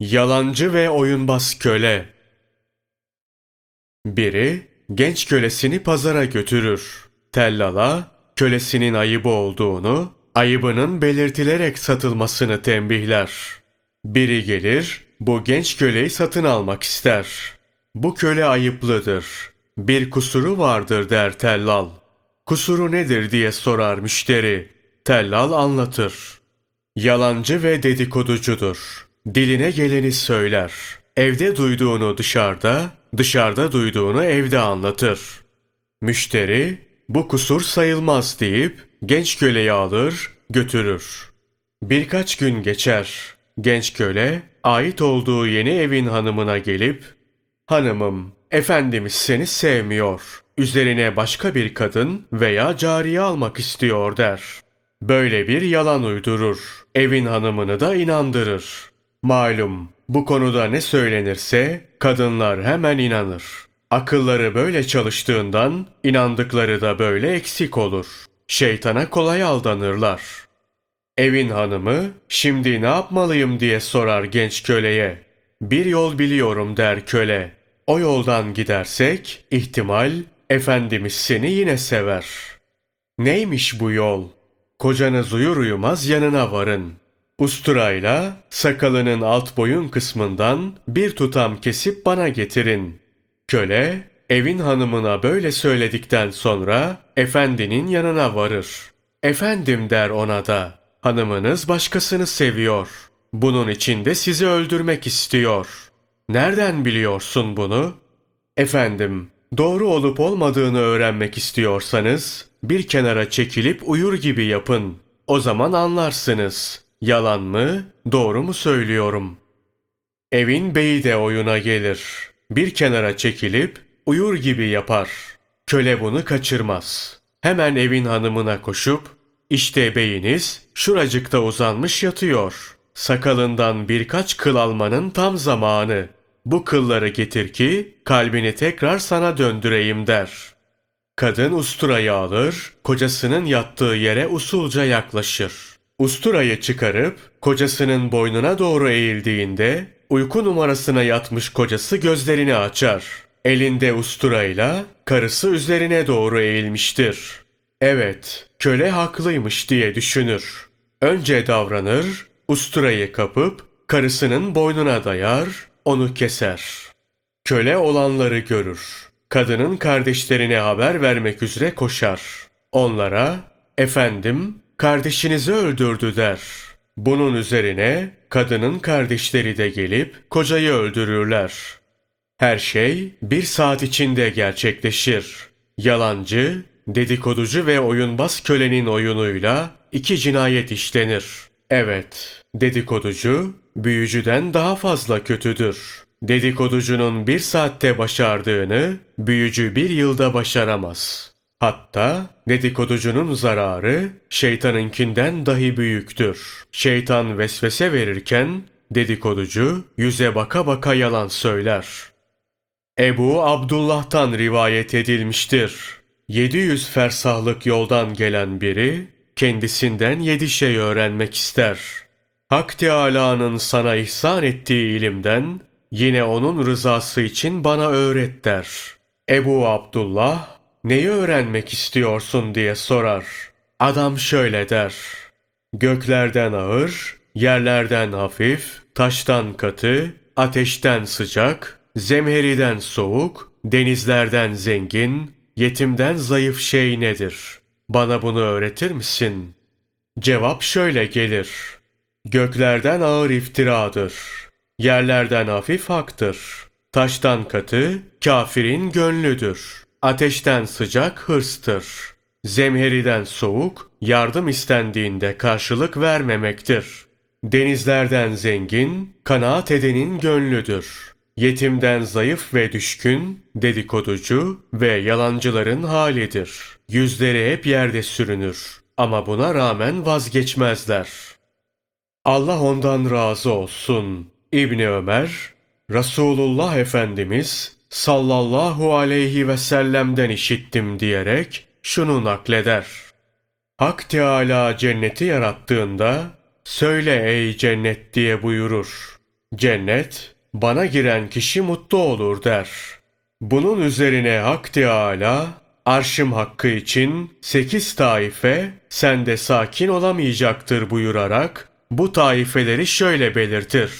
Yalancı ve oyunbaz köle. Biri genç kölesini pazara götürür. Tellala kölesinin ayıbı olduğunu, ayıbının belirtilerek satılmasını tembihler. Biri gelir, bu genç köleyi satın almak ister. Bu köle ayıplıdır. Bir kusuru vardır der tellal. Kusuru nedir diye sorar müşteri. Tellal anlatır. Yalancı ve dedikoducudur. Diline geleni söyler. Evde duyduğunu dışarıda, dışarıda duyduğunu evde anlatır. Müşteri bu kusur sayılmaz deyip genç köleyi alır, götürür. Birkaç gün geçer. Genç köle ait olduğu yeni evin hanımına gelip Hanımım, efendimiz seni sevmiyor. Üzerine başka bir kadın veya cariye almak istiyor der. Böyle bir yalan uydurur. Evin hanımını da inandırır. Malum bu konuda ne söylenirse kadınlar hemen inanır. Akılları böyle çalıştığından inandıkları da böyle eksik olur. Şeytana kolay aldanırlar. Evin hanımı şimdi ne yapmalıyım diye sorar genç köleye. Bir yol biliyorum der köle. O yoldan gidersek ihtimal Efendimiz seni yine sever. Neymiş bu yol? Kocanız uyur uyumaz yanına varın. Usturayla sakalının alt boyun kısmından bir tutam kesip bana getirin. Köle evin hanımına böyle söyledikten sonra efendinin yanına varır. Efendim der ona da hanımınız başkasını seviyor. Bunun için de sizi öldürmek istiyor. Nereden biliyorsun bunu? Efendim doğru olup olmadığını öğrenmek istiyorsanız bir kenara çekilip uyur gibi yapın. O zaman anlarsınız. Yalan mı, doğru mu söylüyorum? Evin beyi de oyuna gelir. Bir kenara çekilip uyur gibi yapar. Köle bunu kaçırmaz. Hemen evin hanımına koşup, işte beyiniz şuracıkta uzanmış yatıyor. Sakalından birkaç kıl almanın tam zamanı. Bu kılları getir ki kalbini tekrar sana döndüreyim der. Kadın usturayı alır, kocasının yattığı yere usulca yaklaşır. Usturayı çıkarıp kocasının boynuna doğru eğildiğinde uyku numarasına yatmış kocası gözlerini açar. Elinde usturayla karısı üzerine doğru eğilmiştir. Evet, köle haklıymış diye düşünür. Önce davranır, usturayı kapıp karısının boynuna dayar, onu keser. Köle olanları görür. Kadının kardeşlerine haber vermek üzere koşar. Onlara, efendim kardeşinizi öldürdü der. Bunun üzerine kadının kardeşleri de gelip kocayı öldürürler. Her şey bir saat içinde gerçekleşir. Yalancı, dedikoducu ve oyunbaz kölenin oyunuyla iki cinayet işlenir. Evet, dedikoducu büyücüden daha fazla kötüdür. Dedikoducunun bir saatte başardığını büyücü bir yılda başaramaz. Hatta dedikoducunun zararı şeytanınkinden dahi büyüktür. Şeytan vesvese verirken dedikoducu yüze baka baka yalan söyler. Ebu Abdullah'tan rivayet edilmiştir. 700 fersahlık yoldan gelen biri kendisinden yedi şey öğrenmek ister. Hak Teâlâ'nın sana ihsan ettiği ilimden yine onun rızası için bana öğret der. Ebu Abdullah neyi öğrenmek istiyorsun diye sorar. Adam şöyle der. Göklerden ağır, yerlerden hafif, taştan katı, ateşten sıcak, zemheriden soğuk, denizlerden zengin, yetimden zayıf şey nedir? Bana bunu öğretir misin? Cevap şöyle gelir. Göklerden ağır iftiradır. Yerlerden hafif haktır. Taştan katı kafirin gönlüdür. Ateşten sıcak hırstır. Zemheriden soğuk yardım istendiğinde karşılık vermemektir. Denizlerden zengin kanaat edenin gönlüdür. Yetimden zayıf ve düşkün dedikoducu ve yalancıların halidir. Yüzleri hep yerde sürünür ama buna rağmen vazgeçmezler. Allah ondan razı olsun. İbni Ömer, Resulullah Efendimiz sallallahu aleyhi ve sellem'den işittim diyerek şunu nakleder. Hak Teâlâ cenneti yarattığında söyle ey cennet diye buyurur. Cennet, bana giren kişi mutlu olur der. Bunun üzerine Hak Teâlâ, arşım hakkı için sekiz taife sende sakin olamayacaktır buyurarak bu taifeleri şöyle belirtir.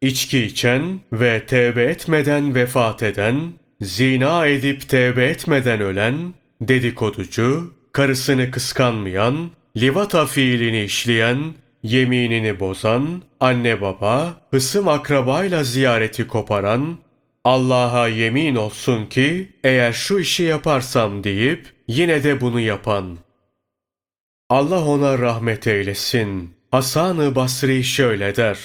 İçki içen ve tevbe etmeden vefat eden, zina edip tevbe etmeden ölen, dedikoducu, karısını kıskanmayan, livata fiilini işleyen, yeminini bozan, anne baba, hısım akrabayla ziyareti koparan, Allah'a yemin olsun ki eğer şu işi yaparsam deyip yine de bunu yapan. Allah ona rahmet eylesin. Hasan-ı Basri şöyle der.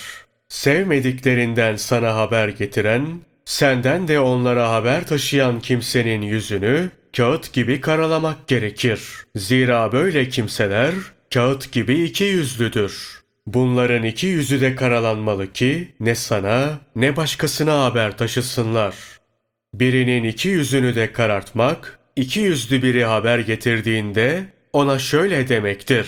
Sevmediklerinden sana haber getiren, senden de onlara haber taşıyan kimsenin yüzünü kağıt gibi karalamak gerekir. Zira böyle kimseler kağıt gibi iki yüzlüdür. Bunların iki yüzü de karalanmalı ki ne sana ne başkasına haber taşısınlar. Birinin iki yüzünü de karartmak, iki yüzlü biri haber getirdiğinde ona şöyle demektir.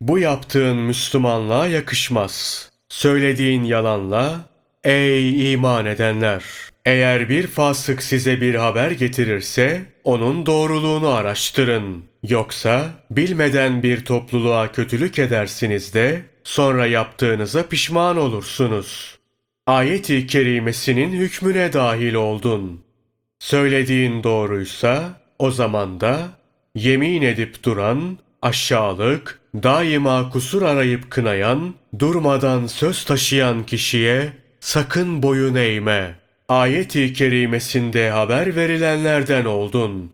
Bu yaptığın Müslümanlığa yakışmaz. Söylediğin yalanla, ey iman edenler! Eğer bir fasık size bir haber getirirse, onun doğruluğunu araştırın. Yoksa bilmeden bir topluluğa kötülük edersiniz de, sonra yaptığınıza pişman olursunuz. Ayet-i kerimesinin hükmüne dahil oldun. Söylediğin doğruysa o zaman da yemin edip duran, aşağılık, daima kusur arayıp kınayan, durmadan söz taşıyan kişiye sakın boyun eğme. Ayet-i kerimesinde haber verilenlerden oldun.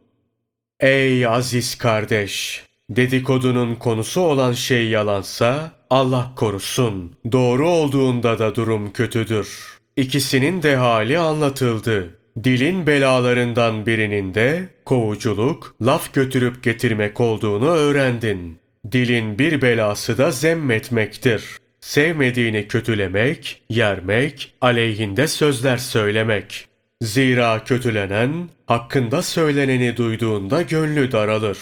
Ey aziz kardeş! Dedikodunun konusu olan şey yalansa Allah korusun. Doğru olduğunda da durum kötüdür. İkisinin de hali anlatıldı. Dilin belalarından birinin de kovuculuk, laf götürüp getirmek olduğunu öğrendin. Dilin bir belası da zemmetmektir. Sevmediğini kötülemek, yermek, aleyhinde sözler söylemek. Zira kötülenen, hakkında söyleneni duyduğunda gönlü daralır.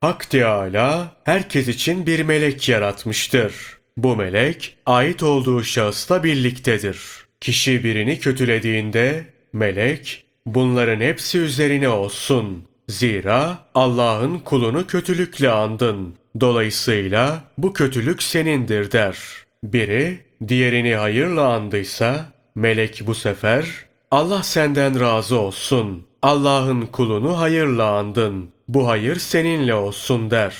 Hak Teâlâ herkes için bir melek yaratmıştır. Bu melek ait olduğu şahısla birliktedir. Kişi birini kötülediğinde melek bunların hepsi üzerine olsun. Zira Allah'ın kulunu kötülükle andın. Dolayısıyla bu kötülük senindir der. Biri diğerini hayırla andıysa melek bu sefer Allah senden razı olsun. Allah'ın kulunu hayırla andın. Bu hayır seninle olsun der.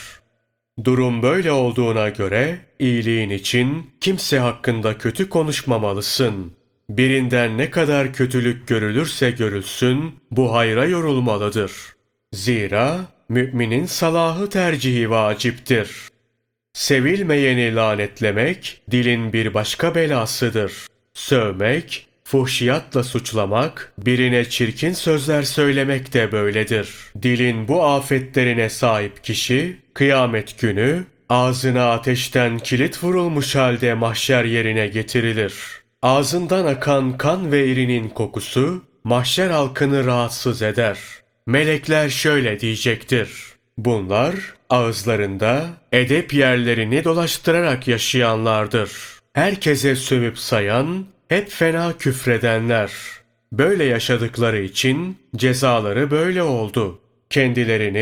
Durum böyle olduğuna göre iyiliğin için kimse hakkında kötü konuşmamalısın. Birinden ne kadar kötülük görülürse görülsün bu hayra yorulmalıdır. Zira müminin salahı tercihi vaciptir. Sevilmeyeni lanetlemek dilin bir başka belasıdır. Sövmek, fuhşiyatla suçlamak, birine çirkin sözler söylemek de böyledir. Dilin bu afetlerine sahip kişi, kıyamet günü ağzına ateşten kilit vurulmuş halde mahşer yerine getirilir. Ağzından akan kan ve irinin kokusu, mahşer halkını rahatsız eder. Melekler şöyle diyecektir. Bunlar ağızlarında edep yerlerini dolaştırarak yaşayanlardır. Herkese sövüp sayan, hep fena küfredenler. Böyle yaşadıkları için cezaları böyle oldu. Kendilerini